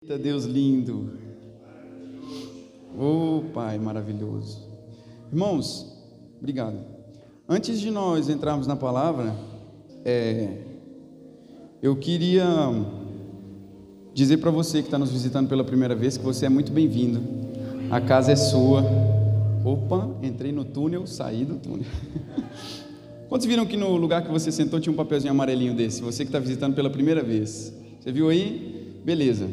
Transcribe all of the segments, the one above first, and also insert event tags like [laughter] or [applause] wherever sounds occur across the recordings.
Eita, Deus lindo. Oh, Pai maravilhoso. Irmãos, obrigado. Antes de nós entrarmos na palavra, é, eu queria dizer para você que está nos visitando pela primeira vez que você é muito bem-vindo. A casa é sua. Opa, entrei no túnel, saí do túnel. [laughs] Quantos viram que no lugar que você sentou tinha um papelzinho amarelinho desse? Você que está visitando pela primeira vez. Você viu aí? Beleza.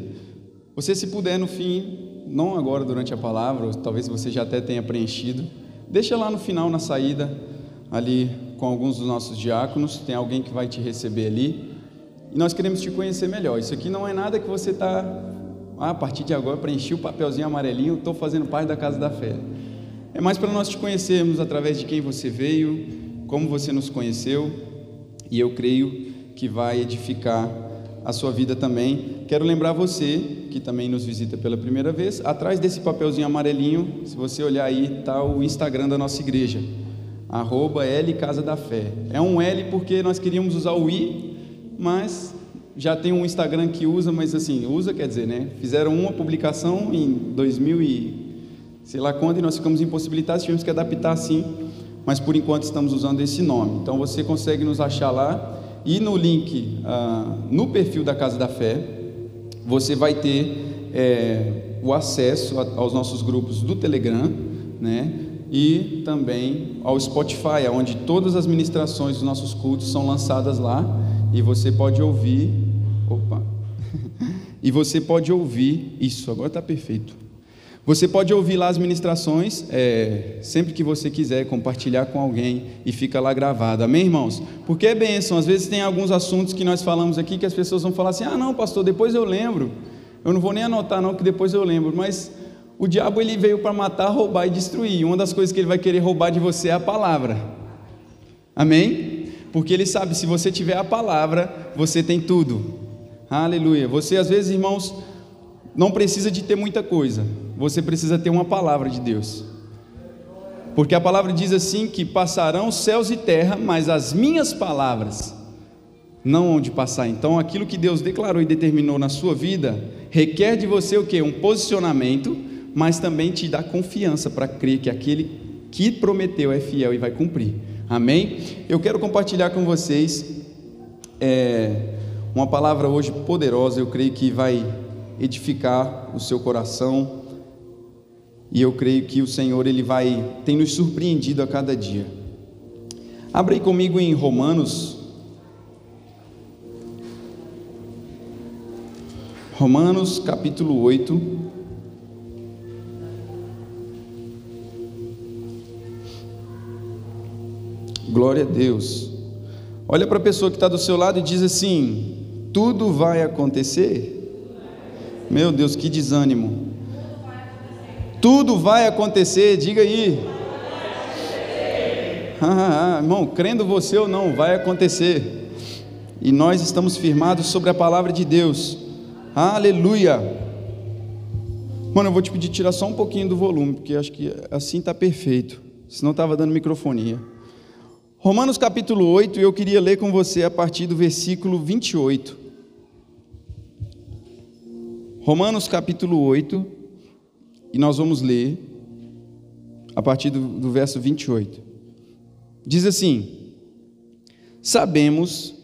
Você, se puder, no fim, não agora durante a palavra, talvez você já até tenha preenchido, deixa lá no final, na saída, ali com alguns dos nossos diáconos, tem alguém que vai te receber ali. E nós queremos te conhecer melhor. Isso aqui não é nada que você está, ah, a partir de agora, preenchi o papelzinho amarelinho, estou fazendo parte da casa da fé. É mais para nós te conhecermos através de quem você veio, como você nos conheceu, e eu creio que vai edificar a sua vida também. Quero lembrar você, que também nos visita pela primeira vez, atrás desse papelzinho amarelinho, se você olhar aí, está o Instagram da nossa igreja, arroba L Casa da Fé. É um L porque nós queríamos usar o I, mas já tem um Instagram que usa, mas assim, usa quer dizer, né? Fizeram uma publicação em 2000 e sei lá quando e nós ficamos impossibilitados, tivemos que adaptar assim mas por enquanto estamos usando esse nome. Então você consegue nos achar lá e no link, ah, no perfil da Casa da Fé, você vai ter é, o acesso a, aos nossos grupos do Telegram, né? E também ao Spotify, onde todas as ministrações dos nossos cultos são lançadas lá e você pode ouvir. Opa! [laughs] e você pode ouvir isso. Agora está perfeito você pode ouvir lá as ministrações, é, sempre que você quiser, compartilhar com alguém e fica lá gravado. Amém, irmãos? Porque é bênção. Às vezes tem alguns assuntos que nós falamos aqui que as pessoas vão falar assim: ah, não, pastor, depois eu lembro. Eu não vou nem anotar, não, que depois eu lembro. Mas o diabo ele veio para matar, roubar e destruir. Uma das coisas que ele vai querer roubar de você é a palavra. Amém? Porque ele sabe, se você tiver a palavra, você tem tudo. Aleluia. Você, às vezes, irmãos, não precisa de ter muita coisa você precisa ter uma palavra de Deus. Porque a palavra diz assim: que passarão céus e terra, mas as minhas palavras não hão de passar. Então, aquilo que Deus declarou e determinou na sua vida requer de você o que? Um posicionamento, mas também te dá confiança para crer que aquele que prometeu é fiel e vai cumprir. Amém? Eu quero compartilhar com vocês é, uma palavra hoje poderosa, eu creio que vai edificar o seu coração e eu creio que o Senhor ele vai tem nos surpreendido a cada dia. Abra aí comigo em Romanos Romanos capítulo 8 Glória a Deus. Olha para a pessoa que está do seu lado e diz assim: tudo vai acontecer. Meu Deus, que desânimo. Tudo vai acontecer, diga aí. Ah, irmão, crendo você ou não, vai acontecer. E nós estamos firmados sobre a palavra de Deus. Aleluia. Mano, eu vou te pedir tirar só um pouquinho do volume, porque acho que assim está perfeito. Senão estava dando microfonia. Romanos capítulo 8, eu queria ler com você a partir do versículo 28. Romanos capítulo 8, e nós vamos ler a partir do, do verso 28. Diz assim: Sabemos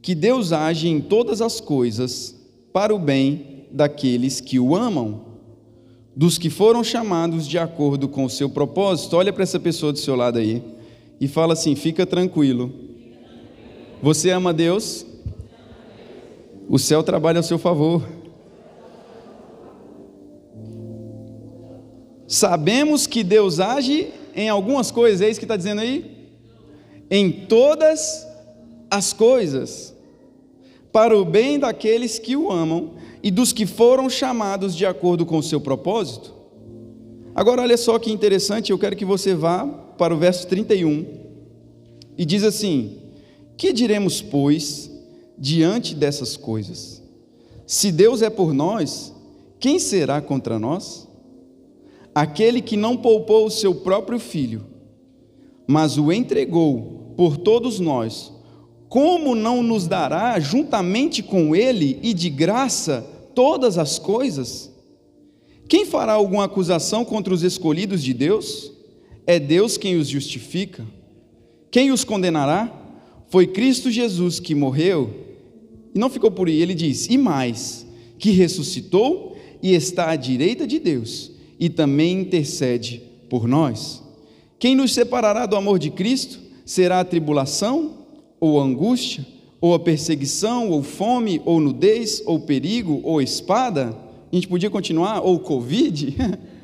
que Deus age em todas as coisas para o bem daqueles que o amam, dos que foram chamados de acordo com o seu propósito. Olha para essa pessoa do seu lado aí e fala assim: fica tranquilo. Você ama Deus? O céu trabalha a seu favor. Sabemos que Deus age em algumas coisas, é isso que está dizendo aí? Em todas as coisas, para o bem daqueles que o amam e dos que foram chamados de acordo com o seu propósito. Agora, olha só que interessante, eu quero que você vá para o verso 31 e diz assim: Que diremos, pois, diante dessas coisas? Se Deus é por nós, quem será contra nós? Aquele que não poupou o seu próprio filho, mas o entregou por todos nós, como não nos dará juntamente com ele e de graça todas as coisas? Quem fará alguma acusação contra os escolhidos de Deus? É Deus quem os justifica. Quem os condenará? Foi Cristo Jesus que morreu. E não ficou por aí, ele diz: e mais, que ressuscitou e está à direita de Deus, e também intercede por nós. Quem nos separará do amor de Cristo? Será a tribulação, ou a angústia, ou a perseguição, ou fome, ou nudez, ou perigo, ou espada? A gente podia continuar, ou Covid? [laughs]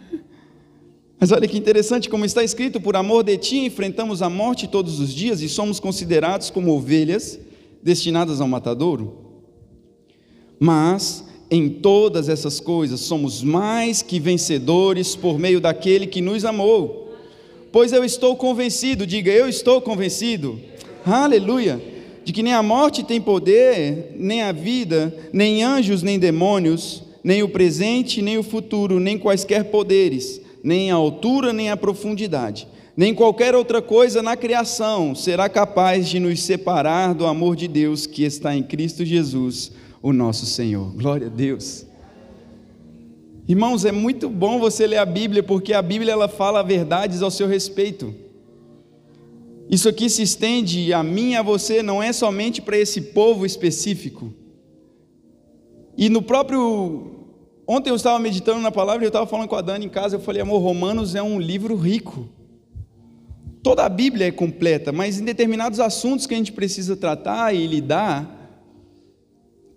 Mas olha que interessante, como está escrito: por amor de ti enfrentamos a morte todos os dias e somos considerados como ovelhas destinadas ao matadouro. Mas em todas essas coisas somos mais que vencedores por meio daquele que nos amou. Pois eu estou convencido, diga eu estou convencido, aleluia, de que nem a morte tem poder, nem a vida, nem anjos, nem demônios, nem o presente, nem o futuro, nem quaisquer poderes, nem a altura, nem a profundidade, nem qualquer outra coisa na criação será capaz de nos separar do amor de Deus que está em Cristo Jesus, o nosso Senhor. Glória a Deus. Irmãos, é muito bom você ler a Bíblia, porque a Bíblia ela fala verdades ao seu respeito. Isso aqui se estende a mim e a você, não é somente para esse povo específico. E no próprio. Ontem eu estava meditando na palavra e eu estava falando com a Dani em casa, eu falei, amor, Romanos é um livro rico. Toda a Bíblia é completa, mas em determinados assuntos que a gente precisa tratar e lidar,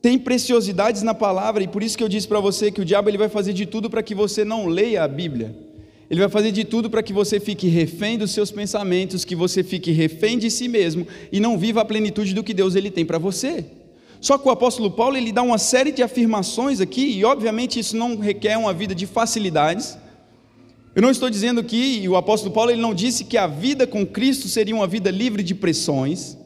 tem preciosidades na palavra, e por isso que eu disse para você que o diabo ele vai fazer de tudo para que você não leia a Bíblia. Ele vai fazer de tudo para que você fique refém dos seus pensamentos, que você fique refém de si mesmo e não viva a plenitude do que Deus ele tem para você. Só que o apóstolo Paulo ele dá uma série de afirmações aqui, e obviamente isso não requer uma vida de facilidades. Eu não estou dizendo que o apóstolo Paulo ele não disse que a vida com Cristo seria uma vida livre de pressões.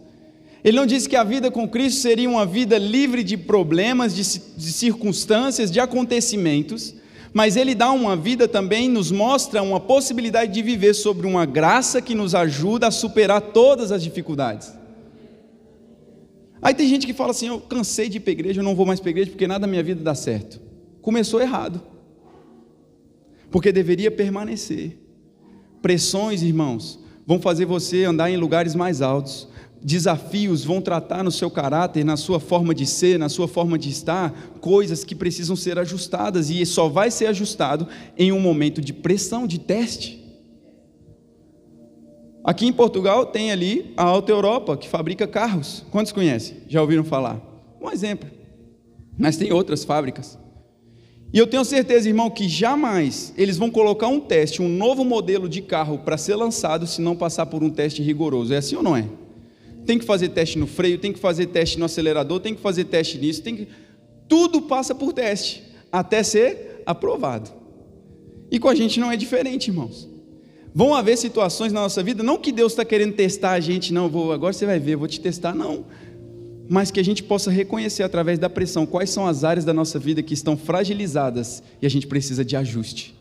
Ele não disse que a vida com Cristo seria uma vida livre de problemas, de, de, circunstâncias, de acontecimentos, mas ele dá uma vida também, nos mostra uma possibilidade de viver sobre uma graça que nos ajuda a superar todas as dificuldades. Aí tem gente que fala assim: eu cansei de ir para a igreja, eu não vou mais para a igreja porque nada na minha vida dá certo. Começou errado, porque deveria permanecer. Pressões, irmãos, vão fazer você andar em lugares mais altos desafios vão tratar no seu caráter, na sua forma de ser, na sua forma de estar, coisas que precisam ser ajustadas e só vai ser ajustado em um momento de pressão, de teste. Aqui em Portugal tem ali a Alta Europa, que fabrica carros. Quantos conhecem? Já ouviram falar? Um exemplo. Mas tem outras fábricas. E eu tenho certeza, irmão, que jamais eles vão colocar um teste, um novo modelo de carro para ser lançado se não passar por um teste rigoroso. É assim ou não é? Tem que fazer teste no freio, tem que fazer teste no acelerador, tem que fazer teste nisso, tem que... tudo passa por teste até ser aprovado. E com a gente não é diferente, irmãos. Vão haver situações na nossa vida, não que Deus está querendo testar a gente, não, vou, agora você vai ver, vou te testar, não. Mas que a gente possa reconhecer através da pressão quais são as áreas da nossa vida que estão fragilizadas e a gente precisa de ajuste.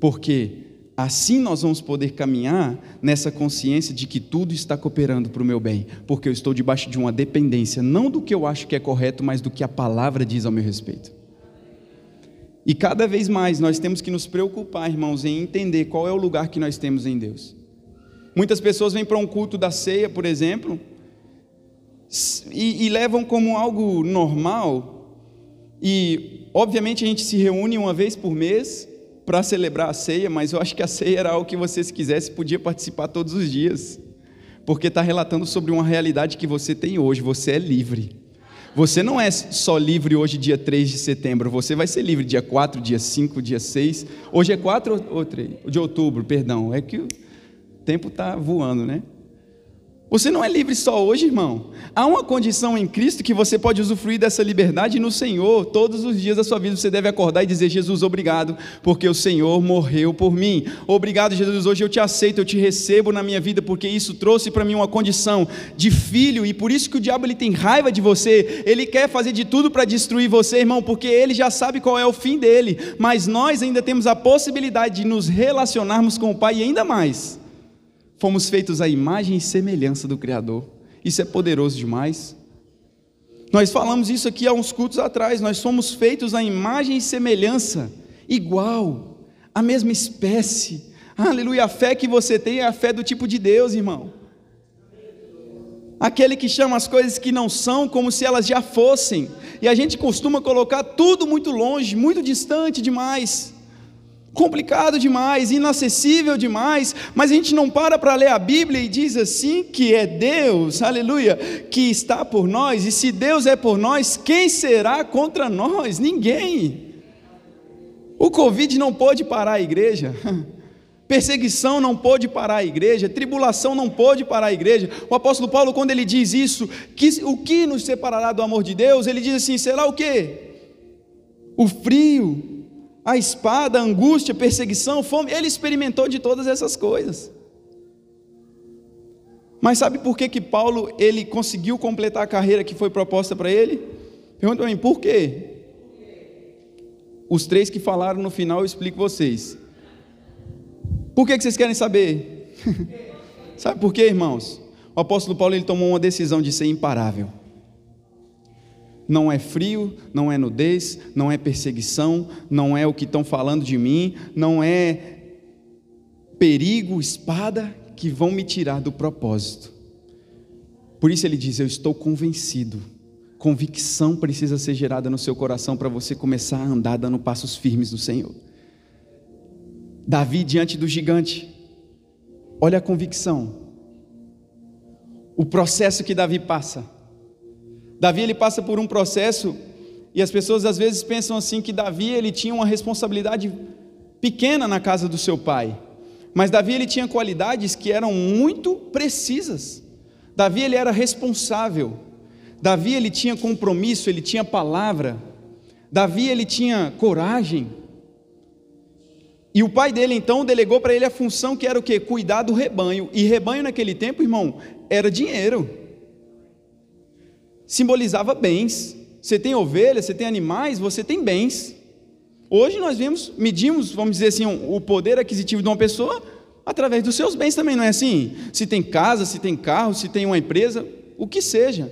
Porque Assim nós vamos poder caminhar nessa consciência de que tudo está cooperando para o meu bem, porque eu estou debaixo de uma dependência, não do que eu acho que é correto, mas do que a palavra diz ao meu respeito. E cada vez mais nós temos que nos preocupar, irmãos, em entender qual é o lugar que nós temos em Deus. Muitas pessoas vêm para um culto da ceia, por exemplo, e, e levam como algo normal, e obviamente a gente se reúne uma vez por mês, para celebrar a ceia, mas eu acho que a ceia era algo que você, se quisesse, podia participar todos os dias, porque está relatando sobre uma realidade que você tem hoje, você é livre. Você não é só livre hoje, dia 3 de setembro, você vai ser livre dia 4, dia 5, dia 6. Hoje é 4 ou 3? De outubro, perdão. É que o tempo está voando, né? Você não é livre só hoje, irmão. Há uma condição em Cristo que você pode usufruir dessa liberdade no Senhor. Todos os dias da sua vida você deve acordar e dizer: Jesus, obrigado, porque o Senhor morreu por mim. Obrigado, Jesus, hoje eu te aceito, eu te recebo na minha vida, porque isso trouxe para mim uma condição de filho, e por isso que o diabo ele tem raiva de você. Ele quer fazer de tudo para destruir você, irmão, porque ele já sabe qual é o fim dele. Mas nós ainda temos a possibilidade de nos relacionarmos com o Pai ainda mais Fomos feitos à imagem e semelhança do Criador. Isso é poderoso demais. Nós falamos isso aqui há uns cultos atrás. Nós somos feitos à imagem e semelhança, igual, a mesma espécie. Aleluia. A fé que você tem é a fé do tipo de Deus, irmão. Aquele que chama as coisas que não são como se elas já fossem. E a gente costuma colocar tudo muito longe, muito distante demais complicado demais, inacessível demais, mas a gente não para para ler a Bíblia e diz assim que é Deus, aleluia, que está por nós, e se Deus é por nós, quem será contra nós? Ninguém. O Covid não pôde parar a igreja. [laughs] Perseguição não pôde parar a igreja, tribulação não pôde parar a igreja. O apóstolo Paulo, quando ele diz isso, que, o que nos separará do amor de Deus? Ele diz assim: será o que? O frio, a espada, a angústia, a perseguição, a fome, ele experimentou de todas essas coisas. Mas sabe por que, que Paulo ele conseguiu completar a carreira que foi proposta para ele? Pergunta para mim, por quê? Os três que falaram no final eu explico vocês. Por que, que vocês querem saber? [laughs] sabe por quê, irmãos? O apóstolo Paulo ele tomou uma decisão de ser imparável não é frio, não é nudez, não é perseguição, não é o que estão falando de mim, não é perigo, espada que vão me tirar do propósito. Por isso ele diz: Eu estou convencido. Convicção precisa ser gerada no seu coração para você começar a andar dando passos firmes no Senhor. Davi diante do gigante, olha a convicção, o processo que Davi passa Davi ele passa por um processo e as pessoas às vezes pensam assim que Davi ele tinha uma responsabilidade pequena na casa do seu pai. Mas Davi ele tinha qualidades que eram muito precisas. Davi ele era responsável. Davi ele tinha compromisso, ele tinha palavra. Davi ele tinha coragem. E o pai dele então delegou para ele a função que era o quê? Cuidar do rebanho. E rebanho naquele tempo, irmão, era dinheiro simbolizava bens. Você tem ovelhas, você tem animais, você tem bens. Hoje nós vemos, medimos, vamos dizer assim, o poder aquisitivo de uma pessoa através dos seus bens também, não é assim? Se tem casa, se tem carro, se tem uma empresa, o que seja.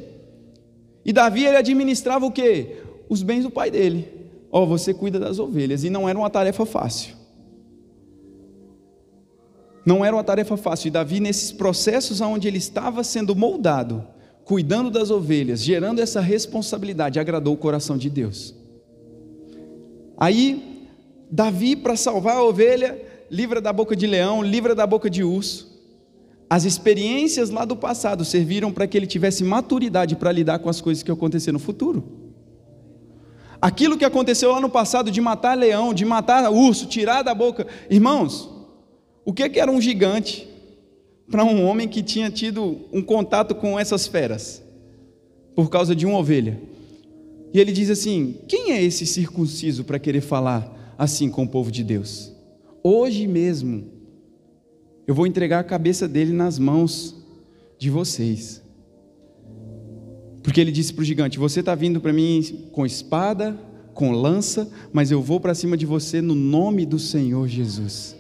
E Davi ele administrava o quê? Os bens do pai dele. Ó, oh, você cuida das ovelhas e não era uma tarefa fácil. Não era uma tarefa fácil. E Davi nesses processos onde ele estava sendo moldado, cuidando das ovelhas, gerando essa responsabilidade, agradou o coração de Deus. Aí, Davi, para salvar a ovelha, livra da boca de leão, livra da boca de urso. As experiências lá do passado serviram para que ele tivesse maturidade para lidar com as coisas que aconteceram no futuro. Aquilo que aconteceu lá no passado de matar leão, de matar urso, tirar da boca. Irmãos, o que era um gigante? Para um homem que tinha tido um contato com essas feras, por causa de uma ovelha. E ele diz assim: Quem é esse circunciso para querer falar assim com o povo de Deus? Hoje mesmo, eu vou entregar a cabeça dele nas mãos de vocês. Porque ele disse para o gigante: Você está vindo para mim com espada, com lança, mas eu vou para cima de você no nome do Senhor Jesus.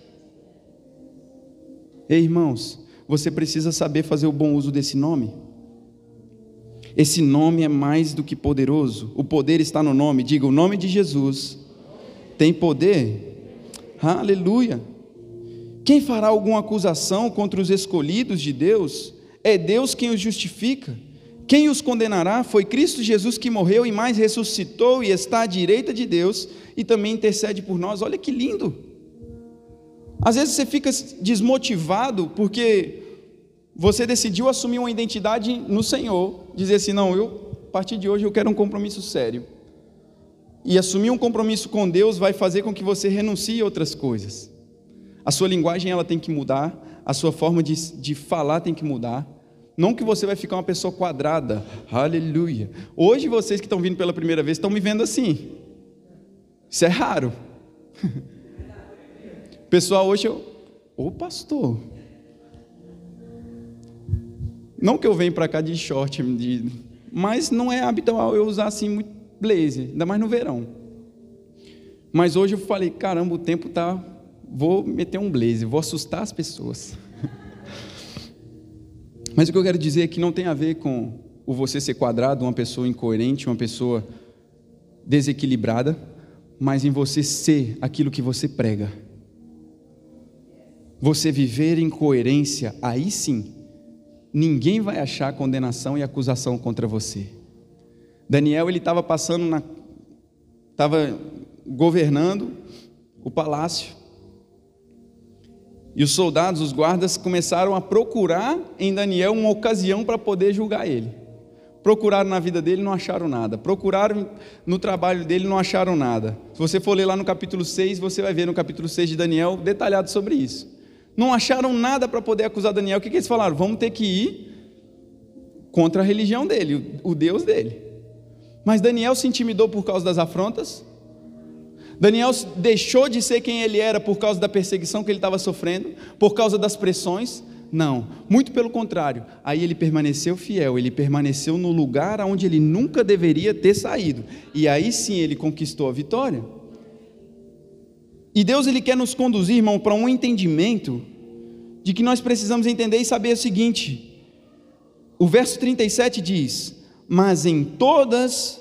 Ei, irmãos, você precisa saber fazer o bom uso desse nome. Esse nome é mais do que poderoso. O poder está no nome. Diga, o nome de Jesus tem poder. Aleluia. Quem fará alguma acusação contra os escolhidos de Deus? É Deus quem os justifica. Quem os condenará foi Cristo Jesus que morreu e mais ressuscitou e está à direita de Deus e também intercede por nós. Olha que lindo. Às vezes você fica desmotivado porque você decidiu assumir uma identidade no Senhor, dizer assim: não, eu, a partir de hoje, eu quero um compromisso sério. E assumir um compromisso com Deus vai fazer com que você renuncie a outras coisas. A sua linguagem ela tem que mudar, a sua forma de, de falar tem que mudar. Não que você vai ficar uma pessoa quadrada. Aleluia. Hoje vocês que estão vindo pela primeira vez estão me vendo assim. Isso é raro. [laughs] Pessoal, hoje eu. Ô pastor. Não que eu venha para cá de short, de, mas não é habitual eu usar assim muito blazer, ainda mais no verão. Mas hoje eu falei, caramba, o tempo tá. Vou meter um blazer, vou assustar as pessoas. [laughs] mas o que eu quero dizer é que não tem a ver com o você ser quadrado, uma pessoa incoerente, uma pessoa desequilibrada, mas em você ser aquilo que você prega. Você viver em coerência, aí sim, ninguém vai achar condenação e acusação contra você. Daniel ele estava passando na, estava governando o palácio e os soldados, os guardas, começaram a procurar em Daniel uma ocasião para poder julgar ele. Procuraram na vida dele, não acharam nada. Procuraram no trabalho dele, não acharam nada. Se você for ler lá no capítulo 6, você vai ver no capítulo 6 de Daniel detalhado sobre isso. Não acharam nada para poder acusar Daniel. O que, que eles falaram? Vamos ter que ir contra a religião dele, o Deus dele. Mas Daniel se intimidou por causa das afrontas? Daniel deixou de ser quem ele era por causa da perseguição que ele estava sofrendo, por causa das pressões? Não, muito pelo contrário. Aí ele permaneceu fiel, ele permaneceu no lugar onde ele nunca deveria ter saído. E aí sim ele conquistou a vitória. E Deus ele quer nos conduzir, irmão, para um entendimento de que nós precisamos entender e saber o seguinte. O verso 37 diz: "Mas em todas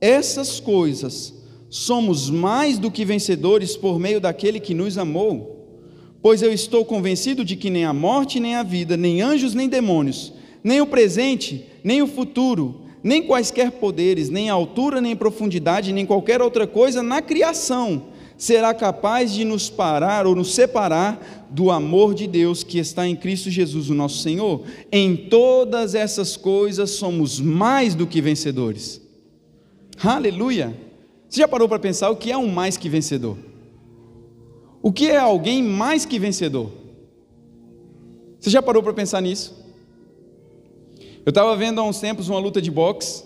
essas coisas somos mais do que vencedores por meio daquele que nos amou." Pois eu estou convencido de que nem a morte, nem a vida, nem anjos, nem demônios, nem o presente, nem o futuro, nem quaisquer poderes, nem altura, nem profundidade, nem qualquer outra coisa na criação será capaz de nos parar ou nos separar do amor de Deus que está em Cristo Jesus, o nosso Senhor. Em todas essas coisas somos mais do que vencedores. Aleluia! Você já parou para pensar o que é um mais que vencedor? O que é alguém mais que vencedor? Você já parou para pensar nisso? Eu estava vendo há uns tempos uma luta de boxe,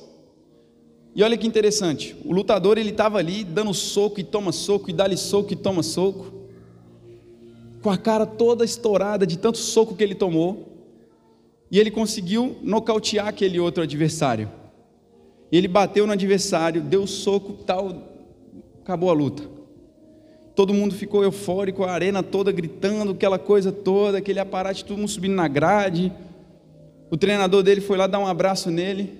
e olha que interessante, o lutador ele estava ali dando soco e toma soco, e dá-lhe soco e toma soco, com a cara toda estourada de tanto soco que ele tomou, e ele conseguiu nocautear aquele outro adversário. Ele bateu no adversário, deu soco, tal, acabou a luta todo mundo ficou eufórico, a arena toda gritando, aquela coisa toda, aquele aparato, todo mundo subindo na grade. O treinador dele foi lá dar um abraço nele.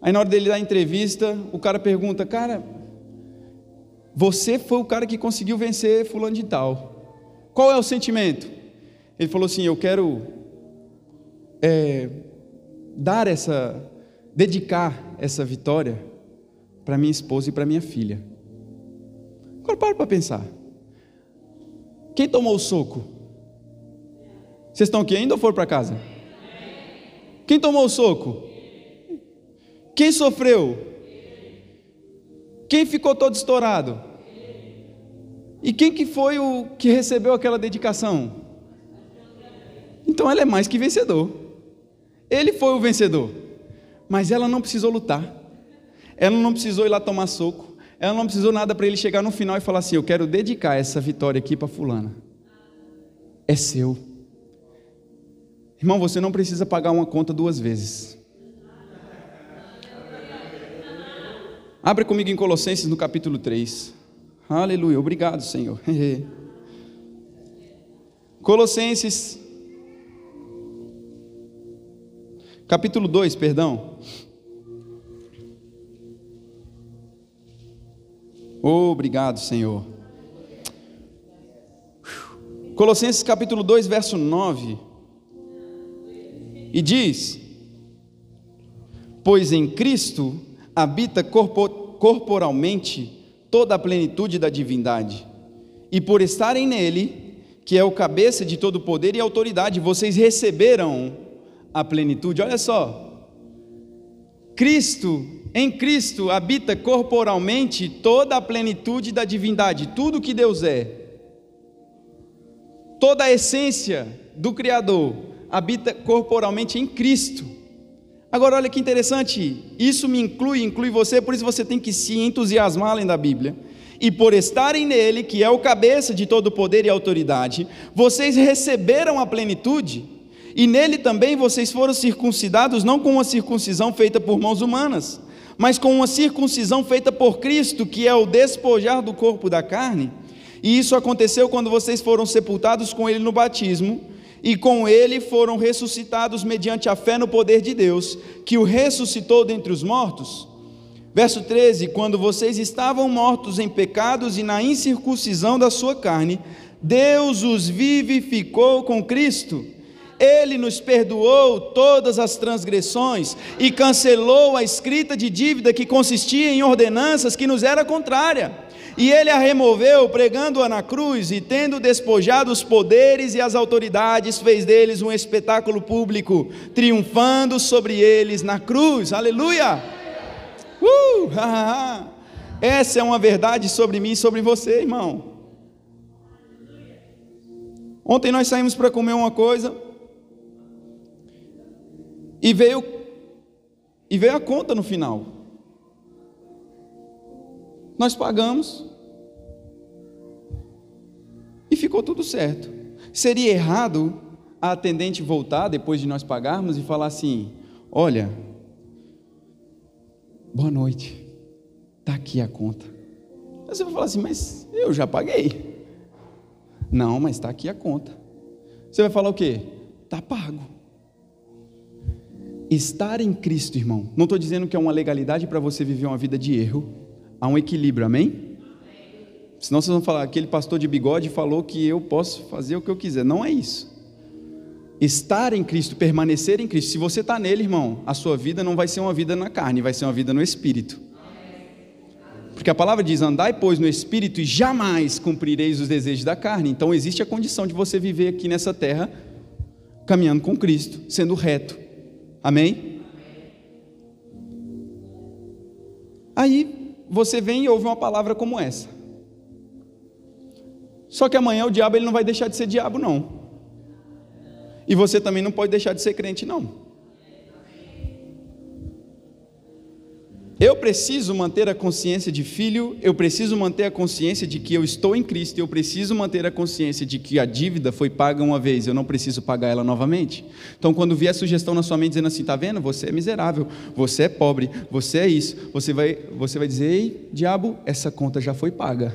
Aí na hora dele dar entrevista, o cara pergunta: Cara, você foi o cara que conseguiu vencer Fulano de Tal. Qual é o sentimento? Ele falou assim: Eu quero é, dar essa, dedicar essa vitória para minha esposa e para minha filha. Agora para para pensar. Quem tomou o soco? Vocês estão aqui ainda ou foram para casa? Quem tomou o soco? Quem sofreu? Quem ficou todo estourado? E quem que foi o que recebeu aquela dedicação? Então ela é mais que vencedor. Ele foi o vencedor. Mas ela não precisou lutar. Ela não precisou ir lá tomar soco. Ela não precisou nada para ele chegar no final e falar assim: Eu quero dedicar essa vitória aqui para Fulana. É seu. Irmão, você não precisa pagar uma conta duas vezes. Abre comigo em Colossenses no capítulo 3. Aleluia, obrigado, Senhor. [laughs] Colossenses, capítulo 2, perdão. Obrigado, Senhor. Colossenses capítulo 2, verso 9. E diz: Pois em Cristo habita corporalmente toda a plenitude da divindade, e por estarem nele, que é o cabeça de todo poder e autoridade, vocês receberam a plenitude. Olha só, Cristo em Cristo habita corporalmente toda a plenitude da divindade, tudo que Deus é. Toda a essência do Criador habita corporalmente em Cristo. Agora, olha que interessante, isso me inclui, inclui você, por isso você tem que se entusiasmar além da Bíblia. E por estarem nele, que é o cabeça de todo poder e autoridade, vocês receberam a plenitude, e nele também vocês foram circuncidados, não com uma circuncisão feita por mãos humanas mas com uma circuncisão feita por Cristo, que é o despojar do corpo da carne. E isso aconteceu quando vocês foram sepultados com Ele no batismo, e com ele foram ressuscitados mediante a fé no poder de Deus, que o ressuscitou dentre os mortos. Verso 13: Quando vocês estavam mortos em pecados e na incircuncisão da sua carne, Deus os vivificou com Cristo. Ele nos perdoou todas as transgressões e cancelou a escrita de dívida que consistia em ordenanças que nos era contrária e ele a removeu, pregando-a na cruz, e tendo despojado os poderes e as autoridades, fez deles um espetáculo público, triunfando sobre eles na cruz. Aleluia! Uh, Essa é uma verdade sobre mim e sobre você, irmão. Ontem nós saímos para comer uma coisa e veio e veio a conta no final. Nós pagamos e ficou tudo certo. Seria errado a atendente voltar depois de nós pagarmos e falar assim: Olha, boa noite, está aqui a conta. Você vai falar assim: Mas eu já paguei. Não, mas está aqui a conta. Você vai falar o quê? Está pago. Estar em Cristo, irmão, não estou dizendo que é uma legalidade para você viver uma vida de erro Há um equilíbrio, amém? Senão vocês vão falar, aquele pastor de bigode falou que eu posso fazer o que eu quiser. Não é isso. Estar em Cristo, permanecer em Cristo. Se você está nele, irmão, a sua vida não vai ser uma vida na carne, vai ser uma vida no Espírito. Porque a palavra diz: andai, pois, no Espírito e jamais cumprireis os desejos da carne. Então existe a condição de você viver aqui nessa terra, caminhando com Cristo, sendo reto. Amém? Aí você vem e ouve uma palavra como essa. Só que amanhã o diabo ele não vai deixar de ser diabo, não. E você também não pode deixar de ser crente, não. Eu preciso manter a consciência de filho, eu preciso manter a consciência de que eu estou em Cristo, eu preciso manter a consciência de que a dívida foi paga uma vez, eu não preciso pagar ela novamente. Então, quando vier a sugestão na sua mente dizendo assim, está vendo? Você é miserável, você é pobre, você é isso, você vai, você vai dizer, ei, diabo, essa conta já foi paga.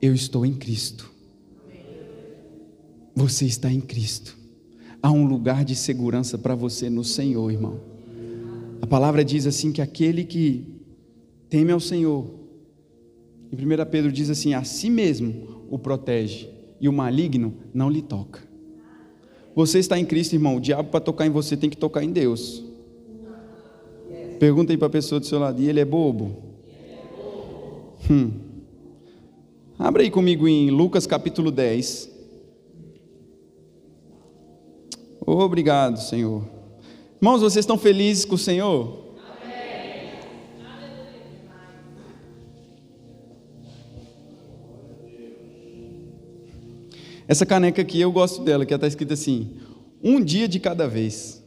Eu estou em Cristo. Você está em Cristo. Há um lugar de segurança para você no Senhor, irmão. A palavra diz assim que aquele que teme ao Senhor, em 1 Pedro diz assim: a si mesmo o protege, e o maligno não lhe toca. Você está em Cristo, irmão. O diabo, para tocar em você, tem que tocar em Deus. Pergunta aí para a pessoa do seu lado: e ele é bobo? Hum. Abra aí comigo em Lucas capítulo 10. Obrigado, Senhor. Irmãos, vocês estão felizes com o Senhor? Amém. Essa caneca aqui eu gosto dela, que está escrita assim: um dia de cada vez.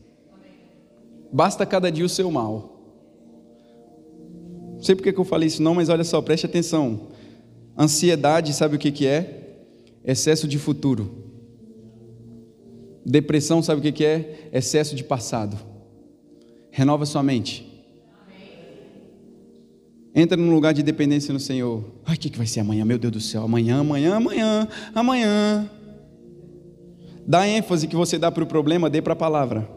Basta cada dia o seu mal. Não sei porque que eu falei isso não, mas olha só, preste atenção. Ansiedade, sabe o que, que é? Excesso de futuro. Depressão, sabe o que é? Excesso de passado. Renova sua mente. Entra num lugar de dependência no Senhor. Ai, o que, que vai ser amanhã? Meu Deus do céu. Amanhã, amanhã, amanhã, amanhã. Dá ênfase que você dá para o problema, dê para a palavra.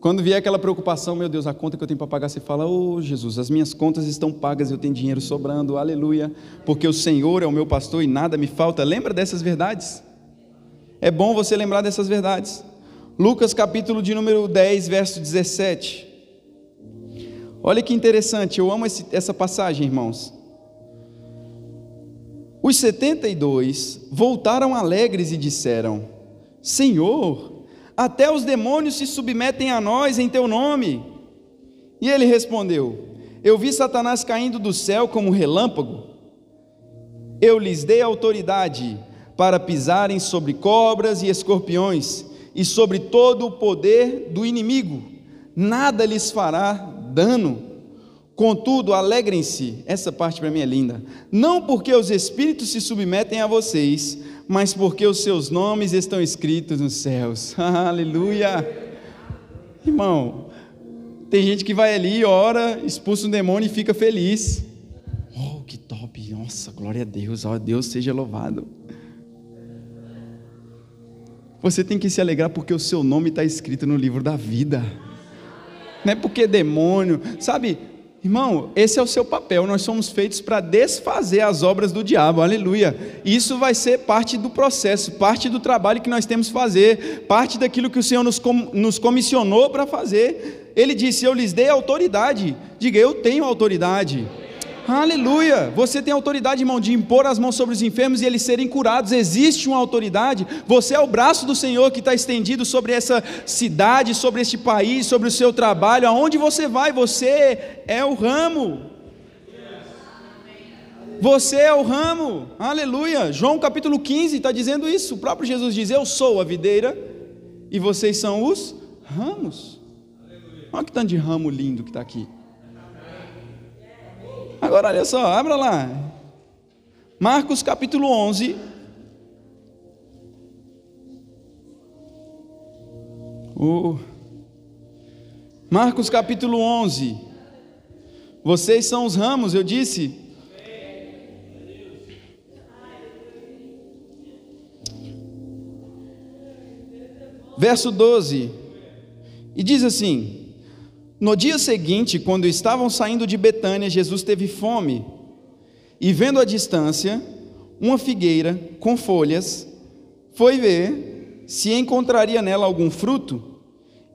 Quando vier aquela preocupação, meu Deus, a conta que eu tenho para pagar, você fala: Oh Jesus, as minhas contas estão pagas, eu tenho dinheiro sobrando, aleluia, porque o Senhor é o meu pastor e nada me falta. Lembra dessas verdades? É bom você lembrar dessas verdades. Lucas capítulo de número 10, verso 17. Olha que interessante, eu amo esse, essa passagem, irmãos. Os 72 voltaram alegres e disseram: Senhor, até os demônios se submetem a nós em teu nome. E ele respondeu: Eu vi Satanás caindo do céu como relâmpago. Eu lhes dei autoridade para pisarem sobre cobras e escorpiões e sobre todo o poder do inimigo, nada lhes fará dano. Contudo, alegrem-se, essa parte para mim é linda, não porque os espíritos se submetem a vocês, mas porque os seus nomes estão escritos nos céus. [laughs] Aleluia! Irmão, tem gente que vai ali, ora, expulsa um demônio e fica feliz. Oh, que top! Nossa, glória a Deus, ó, Deus seja louvado. Você tem que se alegrar porque o seu nome está escrito no livro da vida. Não é porque demônio, sabe? Irmão, esse é o seu papel. Nós somos feitos para desfazer as obras do diabo. Aleluia. Isso vai ser parte do processo, parte do trabalho que nós temos que fazer, parte daquilo que o Senhor nos, com, nos comissionou para fazer. Ele disse: Eu lhes dei autoridade. Diga, eu tenho autoridade. Aleluia! Você tem autoridade, irmão, de impor as mãos sobre os enfermos e eles serem curados. Existe uma autoridade. Você é o braço do Senhor que está estendido sobre essa cidade, sobre este país, sobre o seu trabalho. Aonde você vai, você é o ramo. Você é o ramo. Aleluia! João capítulo 15 está dizendo isso. O próprio Jesus diz: Eu sou a videira e vocês são os ramos. Olha que tanto de ramo lindo que está aqui. Agora olha só, abra lá. Marcos capítulo 11. Oh. Marcos capítulo 11. Vocês são os ramos, eu disse. Verso 12. E diz assim: no dia seguinte, quando estavam saindo de Betânia, Jesus teve fome. E vendo à distância uma figueira com folhas, foi ver se encontraria nela algum fruto,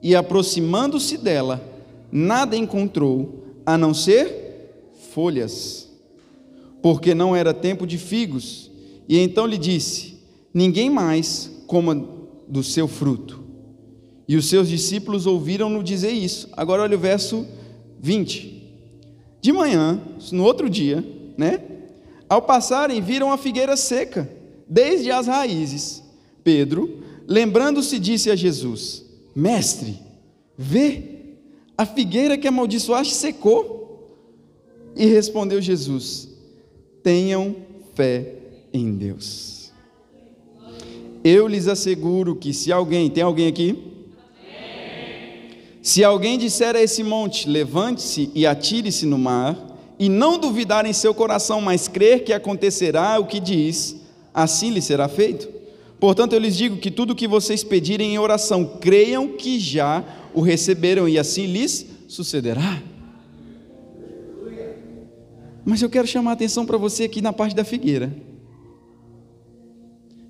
e aproximando-se dela, nada encontrou a não ser folhas, porque não era tempo de figos. E então lhe disse: Ninguém mais coma do seu fruto. E os seus discípulos ouviram-no dizer isso. Agora olha o verso 20. De manhã, no outro dia, né? Ao passarem, viram a figueira seca, desde as raízes. Pedro, lembrando-se, disse a Jesus: Mestre, vê, a figueira que amaldiçoaste secou. E respondeu Jesus: Tenham fé em Deus. Eu lhes asseguro que se alguém, tem alguém aqui? Se alguém disser a esse monte, levante-se e atire-se no mar, e não duvidar em seu coração, mas crer que acontecerá o que diz, assim lhe será feito. Portanto, eu lhes digo que tudo o que vocês pedirem em oração, creiam que já o receberam, e assim lhes sucederá. Mas eu quero chamar a atenção para você aqui na parte da figueira.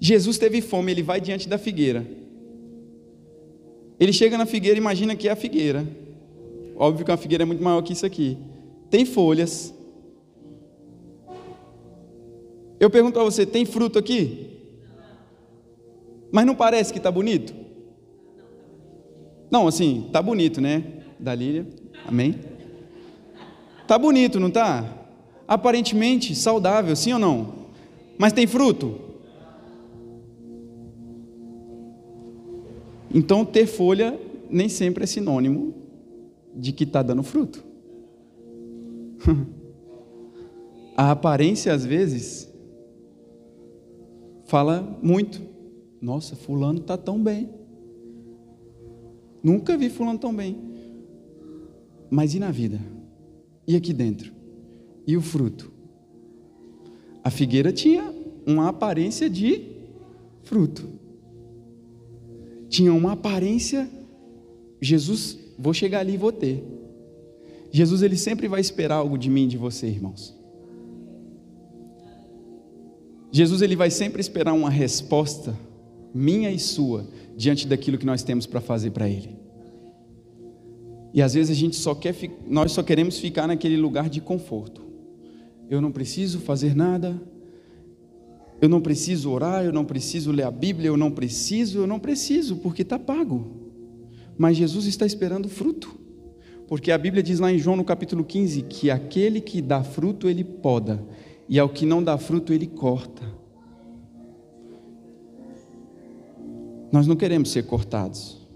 Jesus teve fome, ele vai diante da figueira. Ele chega na figueira, imagina que é a figueira. Óbvio que uma figueira é muito maior que isso aqui. Tem folhas. Eu pergunto para você, tem fruto aqui? Mas não parece que está bonito? Não, assim, tá bonito, né? Da Lília, amém? Tá bonito, não tá? Aparentemente saudável, sim ou não? Mas tem fruto? Então, ter folha nem sempre é sinônimo de que está dando fruto. [laughs] A aparência, às vezes, fala muito. Nossa, Fulano está tão bem. Nunca vi Fulano tão bem. Mas e na vida? E aqui dentro? E o fruto? A figueira tinha uma aparência de fruto tinham uma aparência. Jesus, vou chegar ali e vou ter. Jesus, ele sempre vai esperar algo de mim e de você, irmãos. Jesus, ele vai sempre esperar uma resposta minha e sua diante daquilo que nós temos para fazer para ele. E às vezes a gente só quer, nós só queremos ficar naquele lugar de conforto. Eu não preciso fazer nada, eu não preciso orar, eu não preciso ler a Bíblia, eu não preciso, eu não preciso, porque está pago. Mas Jesus está esperando fruto. Porque a Bíblia diz lá em João no capítulo 15 que aquele que dá fruto ele poda, e ao que não dá fruto ele corta. Nós não queremos ser cortados.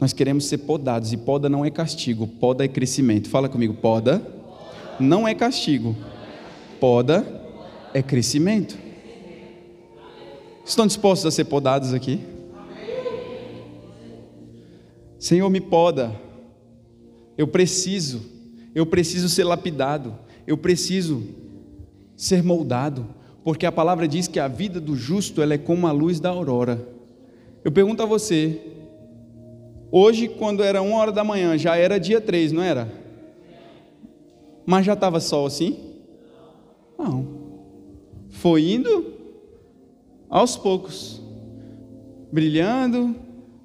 Nós queremos ser podados, e poda não é castigo, poda é crescimento. Fala comigo, poda não é castigo, poda é crescimento. Estão dispostos a ser podados aqui? Senhor, me poda. Eu preciso, eu preciso ser lapidado, eu preciso ser moldado, porque a palavra diz que a vida do justo ela é como a luz da aurora. Eu pergunto a você, hoje, quando era uma hora da manhã, já era dia 3, não era? Mas já estava sol assim? Não. Foi indo aos poucos, brilhando,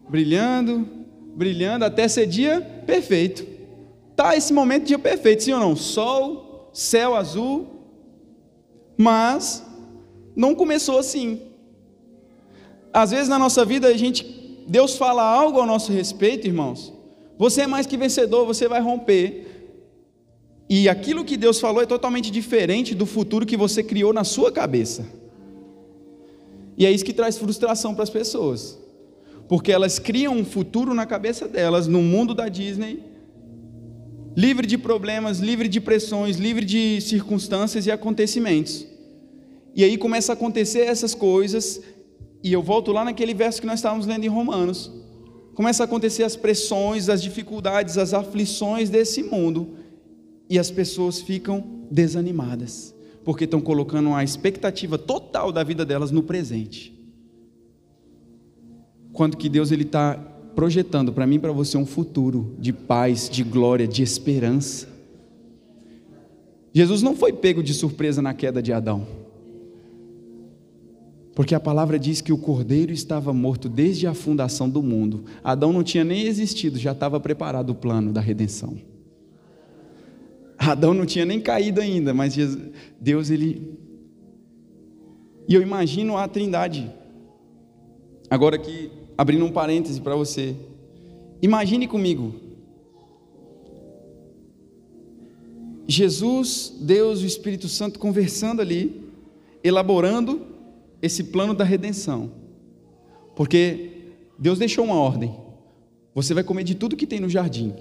brilhando, brilhando, até ser dia perfeito. Tá esse momento dia perfeito, sim ou não? Sol, céu azul, mas não começou assim. Às vezes na nossa vida a gente, Deus fala algo ao nosso respeito, irmãos. Você é mais que vencedor, você vai romper. E aquilo que Deus falou é totalmente diferente do futuro que você criou na sua cabeça. E é isso que traz frustração para as pessoas. Porque elas criam um futuro na cabeça delas, no mundo da Disney, livre de problemas, livre de pressões, livre de circunstâncias e acontecimentos. E aí começa a acontecer essas coisas, e eu volto lá naquele verso que nós estávamos lendo em Romanos. Começa a acontecer as pressões, as dificuldades, as aflições desse mundo, e as pessoas ficam desanimadas, porque estão colocando a expectativa total da vida delas no presente. Quando que Deus ele está projetando para mim e para você um futuro de paz, de glória, de esperança. Jesus não foi pego de surpresa na queda de Adão. Porque a palavra diz que o cordeiro estava morto desde a fundação do mundo. Adão não tinha nem existido, já estava preparado o plano da redenção. Adão não tinha nem caído ainda, mas Deus ele E eu imagino a Trindade. Agora aqui, abrindo um parêntese para você. Imagine comigo. Jesus, Deus, o Espírito Santo conversando ali, elaborando esse plano da redenção. Porque Deus deixou uma ordem. Você vai comer de tudo que tem no jardim.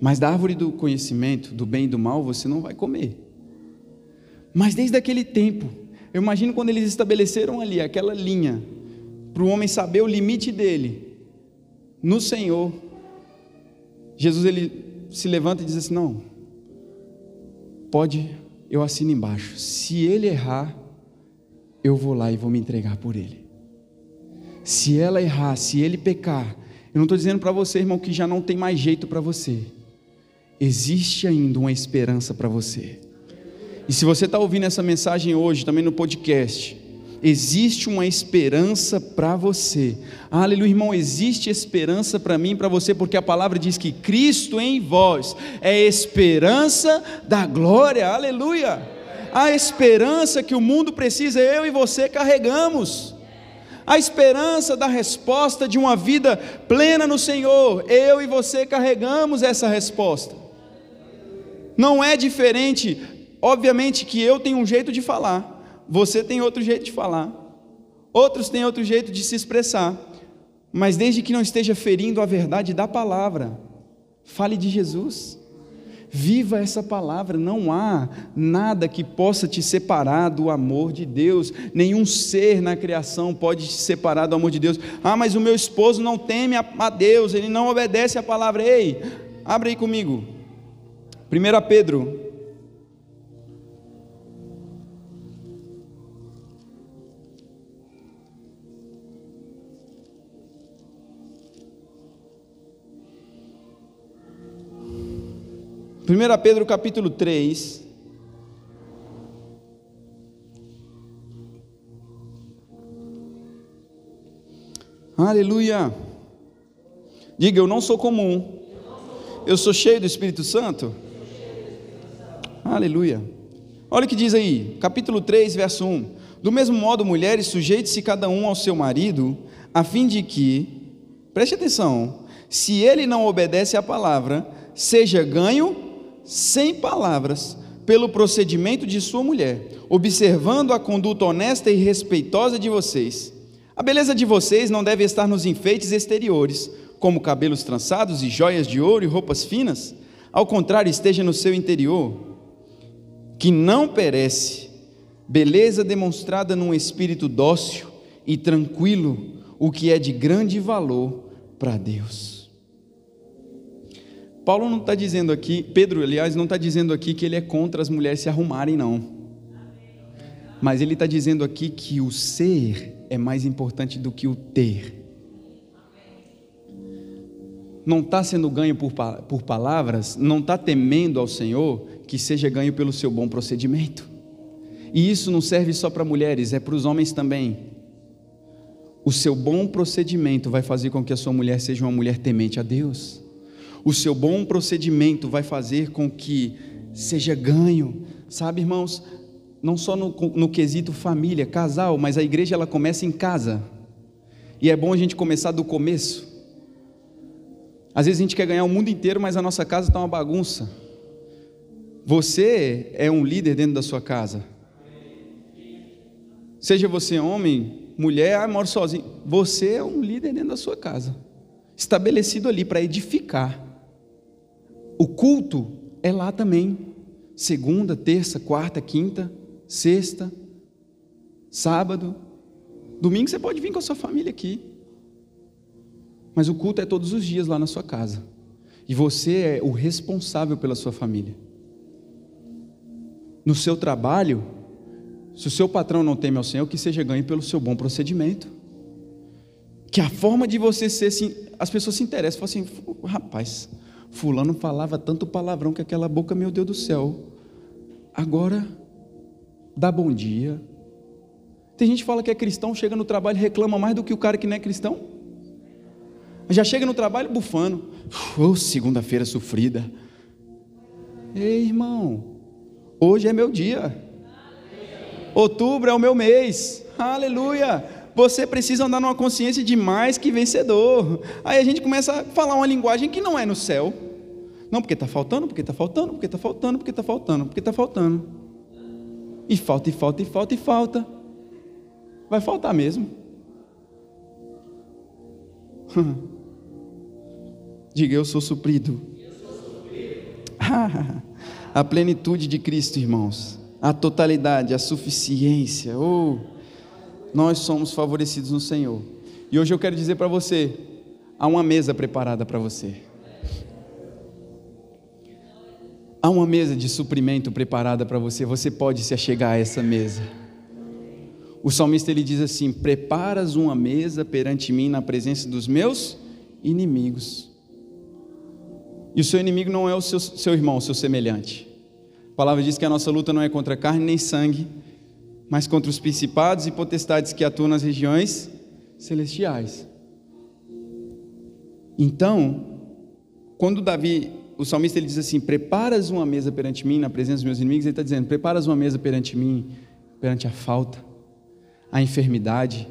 Mas da árvore do conhecimento, do bem e do mal, você não vai comer. Mas desde aquele tempo, eu imagino quando eles estabeleceram ali aquela linha, para o homem saber o limite dele, no Senhor, Jesus ele se levanta e diz assim: Não, pode, eu assino embaixo. Se ele errar, eu vou lá e vou me entregar por ele. Se ela errar, se ele pecar, eu não estou dizendo para você, irmão, que já não tem mais jeito para você. Existe ainda uma esperança para você. E se você está ouvindo essa mensagem hoje, também no podcast, existe uma esperança para você. Aleluia, irmão, existe esperança para mim e para você, porque a palavra diz que Cristo em vós é esperança da glória. Aleluia a esperança que o mundo precisa, eu e você carregamos. A esperança da resposta de uma vida plena no Senhor, eu e você carregamos essa resposta. Não é diferente, obviamente que eu tenho um jeito de falar, você tem outro jeito de falar, outros têm outro jeito de se expressar, mas desde que não esteja ferindo a verdade da palavra, fale de Jesus. Viva essa palavra, não há nada que possa te separar do amor de Deus, nenhum ser na criação pode te separar do amor de Deus. Ah, mas o meu esposo não teme a, Deus, ele não obedece a palavra. Ei, abre aí comigo. 1 Pedro 1 Pedro capítulo 3. Aleluia. Diga, eu não sou comum. Eu sou cheio do Espírito Santo. Aleluia. Olha o que diz aí, capítulo 3, verso 1. Do mesmo modo, mulheres, sujeite-se cada um ao seu marido, a fim de que, preste atenção, se ele não obedece à palavra, seja ganho sem palavras, pelo procedimento de sua mulher, observando a conduta honesta e respeitosa de vocês. A beleza de vocês não deve estar nos enfeites exteriores, como cabelos trançados e joias de ouro e roupas finas. Ao contrário, esteja no seu interior, que não perece, beleza demonstrada num espírito dócil e tranquilo, o que é de grande valor para Deus. Paulo não está dizendo aqui, Pedro, aliás, não está dizendo aqui que ele é contra as mulheres se arrumarem, não. Mas ele está dizendo aqui que o ser é mais importante do que o ter. não está sendo ganho por, por palavras, não está temendo ao Senhor, que seja ganho pelo seu bom procedimento. E isso não serve só para mulheres, é para os homens também. O seu bom procedimento vai fazer com que a sua mulher seja uma mulher temente a Deus. O seu bom procedimento vai fazer com que seja ganho. Sabe, irmãos, não só no, no quesito família, casal, mas a igreja ela começa em casa. E é bom a gente começar do começo. Às vezes a gente quer ganhar o mundo inteiro, mas a nossa casa está uma bagunça. Você é um líder dentro da sua casa. Seja você homem, mulher, ah, moro sozinho. Você é um líder dentro da sua casa. Estabelecido ali para edificar. O culto é lá também. Segunda, terça, quarta, quinta, sexta, sábado. Domingo você pode vir com a sua família aqui. Mas o culto é todos os dias lá na sua casa. E você é o responsável pela sua família. No seu trabalho, se o seu patrão não teme ao Senhor, que seja ganho pelo seu bom procedimento. Que a forma de você ser, assim, as pessoas se interessam, falam assim, rapaz, fulano falava tanto palavrão que aquela boca, meu Deus do céu. Agora, dá bom dia. Tem gente que fala que é cristão, chega no trabalho e reclama mais do que o cara que não é cristão. Já chega no trabalho bufando. Oh, segunda-feira sofrida. Ei, irmão, hoje é meu dia. Outubro é o meu mês. Aleluia. Você precisa andar numa consciência de mais que vencedor. Aí a gente começa a falar uma linguagem que não é no céu. Não, porque está faltando, porque está faltando, porque está faltando, porque está faltando, porque está faltando. E falta, e falta, e falta, e falta. Vai faltar mesmo. [laughs] Diga, eu sou suprido. [laughs] Eu sou suprido. [laughs] a plenitude de Cristo, irmãos a totalidade, a suficiência. Oh, nós somos favorecidos no Senhor. E hoje eu quero dizer para você: há uma mesa preparada para você. Há uma mesa de suprimento preparada para você. Você pode se achegar a essa mesa. O salmista ele diz assim: Preparas uma mesa perante mim na presença dos meus inimigos. E o seu inimigo não é o seu, seu irmão, o seu semelhante. A palavra diz que a nossa luta não é contra carne nem sangue, mas contra os principados e potestades que atuam nas regiões celestiais. Então, quando Davi, o salmista, ele diz assim: Preparas uma mesa perante mim na presença dos meus inimigos, ele está dizendo: Preparas uma mesa perante mim, perante a falta, a enfermidade,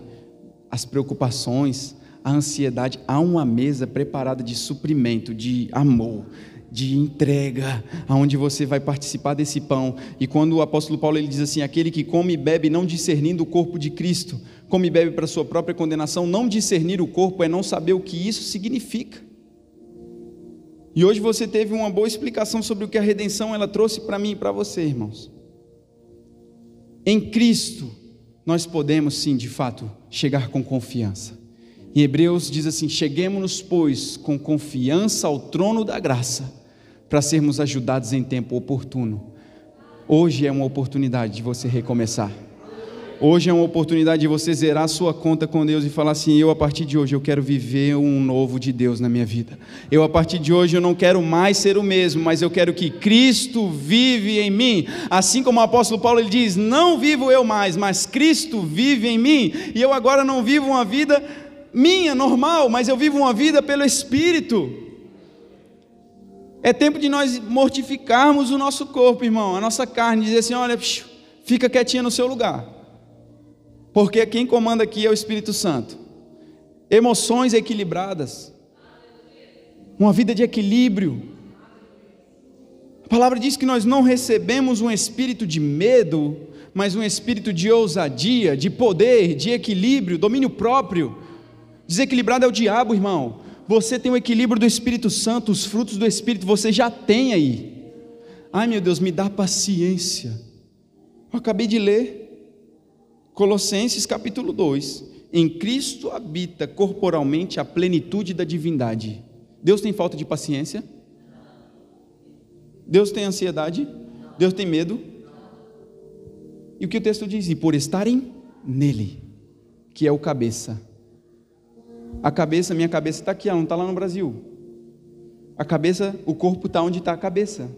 as preocupações, a ansiedade. Há uma mesa preparada de suprimento, de amor, de entrega, aonde você vai participar desse pão. E quando o apóstolo Paulo ele diz assim: aquele que come e bebe não discernindo o corpo de Cristo, come e bebe para sua própria condenação, não discernir o corpo é não saber o que isso significa. E hoje você teve uma boa explicação sobre o que a redenção ela trouxe para mim e para você, irmãos. Em Cristo nós podemos sim, de fato, chegar com confiança. Em Hebreus diz assim: Cheguemos-nos, pois, com confiança ao trono da graça para sermos ajudados em tempo oportuno. Hoje é uma oportunidade de você recomeçar. Hoje é uma oportunidade de você zerar sua conta com Deus e falar assim: eu a partir de hoje eu quero viver um novo de Deus na minha vida. Eu a partir de hoje eu não quero mais ser o mesmo, mas eu quero que Cristo vive em mim. Assim como o apóstolo Paulo ele diz: não vivo eu mais, mas Cristo vive em mim. E eu agora não vivo uma vida minha normal, mas eu vivo uma vida pelo Espírito. É tempo de nós mortificarmos o nosso corpo, irmão, a nossa carne, dizer assim: olha, fica quietinha no seu lugar, porque quem comanda aqui é o Espírito Santo. Emoções equilibradas, uma vida de equilíbrio. A palavra diz que nós não recebemos um espírito de medo, mas um espírito de ousadia, de poder, de equilíbrio, domínio próprio. Desequilibrado é o diabo, irmão você tem o equilíbrio do Espírito Santo, os frutos do Espírito você já tem aí. Ai meu Deus, me dá paciência. Eu acabei de ler Colossenses capítulo 2. Em Cristo habita corporalmente a plenitude da divindade. Deus tem falta de paciência? Deus tem ansiedade? Deus tem medo? E o que o texto diz? E por estarem nele, que é o cabeça a cabeça, minha cabeça está aqui, ela não está lá no Brasil. a cabeça, o corpo está onde está a cabeça.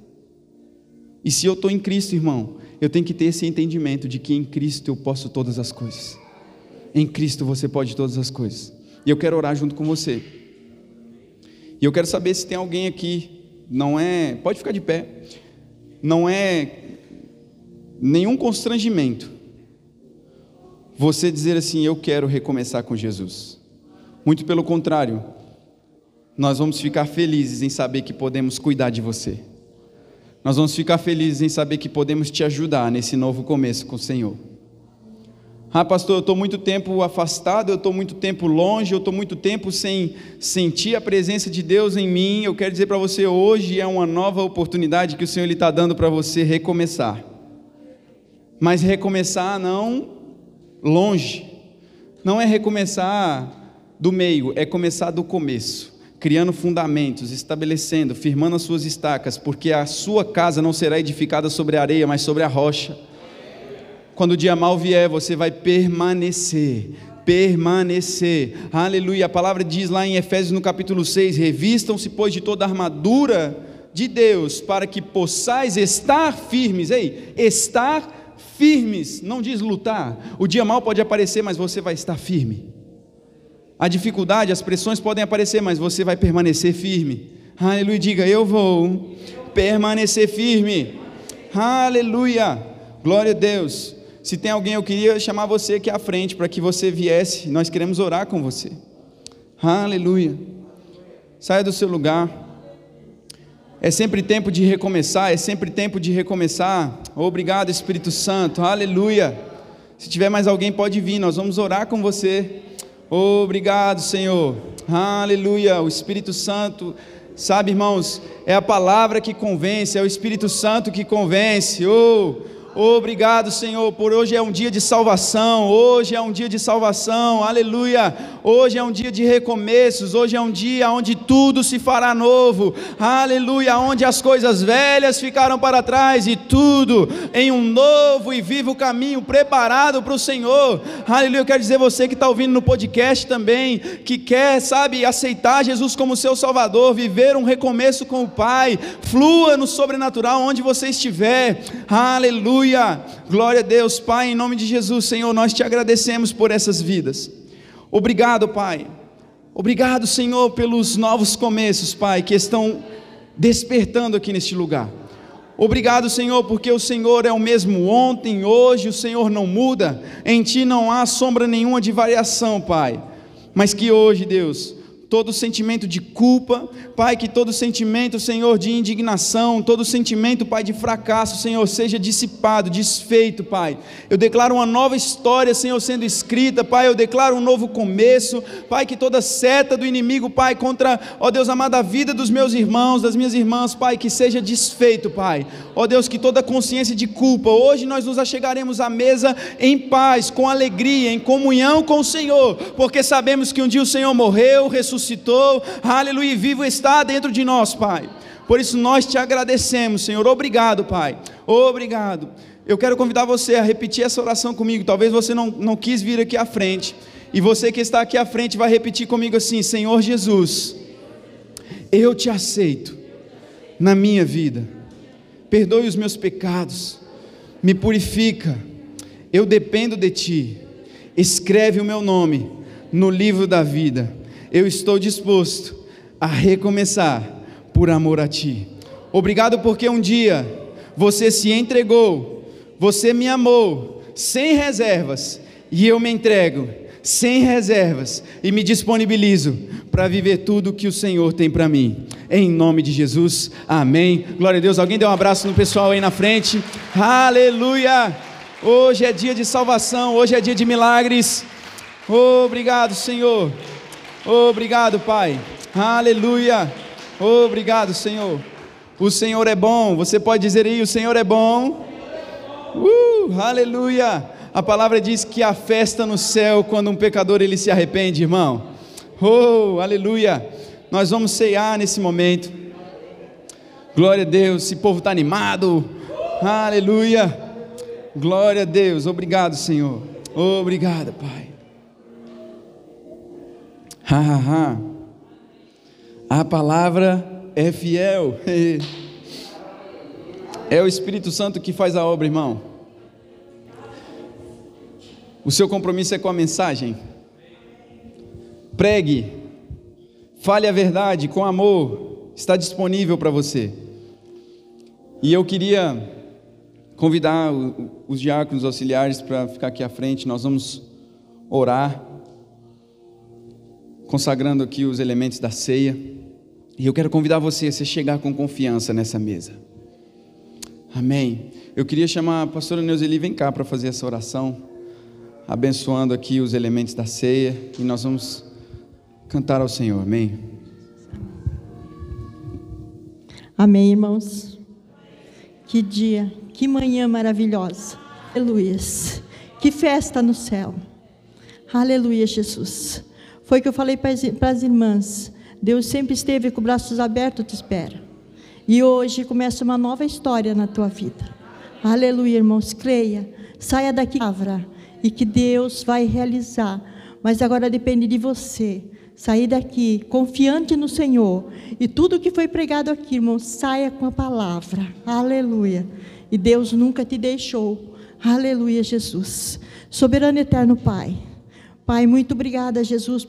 E se eu estou em Cristo, irmão, eu tenho que ter esse entendimento de que em Cristo eu posso todas as coisas. Em Cristo você pode todas as coisas. E eu quero orar junto com você. E eu quero saber se tem alguém aqui, não é, pode ficar de pé, não é nenhum constrangimento você dizer assim: Eu quero recomeçar com Jesus. Muito pelo contrário, nós vamos ficar felizes em saber que podemos cuidar de você. Nós vamos ficar felizes em saber que podemos te ajudar nesse novo começo com o Senhor. Ah, pastor, eu estou muito tempo afastado, eu estou muito tempo longe, eu estou muito tempo sem sentir a presença de Deus em mim. Eu quero dizer para você, hoje é uma nova oportunidade que o Senhor está dando para você recomeçar. Mas recomeçar não longe, não é recomeçar do meio, é começar do começo criando fundamentos, estabelecendo, firmando as suas estacas, porque a sua casa não será edificada sobre a areia, mas sobre a rocha. Quando o dia mal vier, você vai permanecer, permanecer. Aleluia. A palavra diz lá em Efésios no capítulo 6: Revistam-se, pois, de toda a armadura de Deus, para que possais estar firmes. Ei, estar firmes, não diz lutar. O dia mal pode aparecer, mas você vai estar firme. A dificuldade, as pressões podem aparecer, mas você vai permanecer firme. Aleluia, diga: Eu vou permanecer firme. Aleluia, glória a Deus. Se tem alguém, eu queria chamar você aqui à frente para que você viesse. Nós queremos orar com você. Aleluia. Saia do seu lugar. É sempre tempo de recomeçar, é sempre tempo de recomeçar. Obrigado, Espírito Santo. Aleluia. Se tiver mais alguém, pode vir, nós vamos orar com você. Obrigado, Senhor. Aleluia. O Espírito Santo, sabe, irmãos, é a palavra que convence, é o Espírito Santo que convence. Oh, Obrigado, Senhor, por hoje é um dia de salvação. Hoje é um dia de salvação. Aleluia. Hoje é um dia de recomeços. Hoje é um dia onde tudo se fará novo. Aleluia. Onde as coisas velhas ficaram para trás e tudo em um novo e vivo caminho preparado para o Senhor. Aleluia. Eu quero dizer você que está ouvindo no podcast também, que quer, sabe, aceitar Jesus como seu Salvador, viver um recomeço com o Pai. Flua no sobrenatural onde você estiver. Aleluia. Glória a Deus, Pai, em nome de Jesus, Senhor, nós te agradecemos por essas vidas. Obrigado, Pai. Obrigado, Senhor, pelos novos começos, Pai, que estão despertando aqui neste lugar. Obrigado, Senhor, porque o Senhor é o mesmo ontem, hoje, o Senhor não muda, em Ti não há sombra nenhuma de variação, Pai. Mas que hoje, Deus, todo sentimento de culpa, Pai, que todo sentimento, Senhor, de indignação, todo sentimento, Pai, de fracasso, Senhor, seja dissipado, desfeito, Pai. Eu declaro uma nova história, Senhor, sendo escrita, Pai, eu declaro um novo começo, Pai, que toda seta do inimigo, Pai, contra, ó Deus amado, a vida dos meus irmãos, das minhas irmãs, Pai, que seja desfeito, Pai. Ó Deus, que toda consciência de culpa, hoje nós nos achegaremos à mesa em paz, com alegria, em comunhão com o Senhor, porque sabemos que um dia o Senhor morreu, ressuscitou, ressuscitou, aleluia, e vivo está dentro de nós, Pai. Por isso nós te agradecemos, Senhor. Obrigado, Pai. Obrigado. Eu quero convidar você a repetir essa oração comigo. Talvez você não, não quis vir aqui à frente. E você que está aqui à frente vai repetir comigo assim: Senhor Jesus, eu te aceito na minha vida. Perdoe os meus pecados. Me purifica. Eu dependo de ti. Escreve o meu nome no livro da vida eu estou disposto a recomeçar por amor a Ti. Obrigado porque um dia você se entregou, você me amou sem reservas e eu me entrego sem reservas e me disponibilizo para viver tudo que o Senhor tem para mim. Em nome de Jesus, amém. Glória a Deus. Alguém dê um abraço no pessoal aí na frente. Aleluia. Hoje é dia de salvação, hoje é dia de milagres. Obrigado, Senhor. Obrigado, Pai. Aleluia. Obrigado, Senhor. O Senhor é bom. Você pode dizer aí: O Senhor é bom. Uh, aleluia. A palavra diz que há festa no céu quando um pecador ele se arrepende, irmão. Oh, aleluia. Nós vamos ceiar nesse momento. Glória a Deus. Esse povo está animado. Aleluia. Glória a Deus. Obrigado, Senhor. Obrigado, Pai. Ha, ha, ha. A palavra é fiel. [laughs] É o Espírito Santo que faz a obra, irmão. O seu compromisso é com a mensagem. Pregue, fale a verdade com amor, está disponível para você. E eu queria convidar os diáconos auxiliares para ficar aqui à frente, nós vamos orar, consagrando aqui os elementos da ceia. E eu quero convidar você a se chegar com confiança nessa mesa. Amém. Eu queria chamar a pastora Neuzeli, vem cá para fazer essa oração, abençoando aqui os elementos da ceia, e nós vamos cantar ao Senhor. Amém. Amém, irmãos. Que dia, que manhã maravilhosa. Aleluia. Que festa no céu. Aleluia, Jesus. Foi que eu falei para as irmãs. Deus sempre esteve com braços abertos, te espera. E hoje começa uma nova história na tua vida. Aleluia, irmãos. Creia. Saia daqui, palavra, e que Deus vai realizar. Mas agora depende de você. Sair daqui confiante no Senhor. E tudo que foi pregado aqui, irmão, saia com a palavra. Aleluia. E Deus nunca te deixou. Aleluia, Jesus. Soberano eterno Pai. Pai, muito obrigada, Jesus.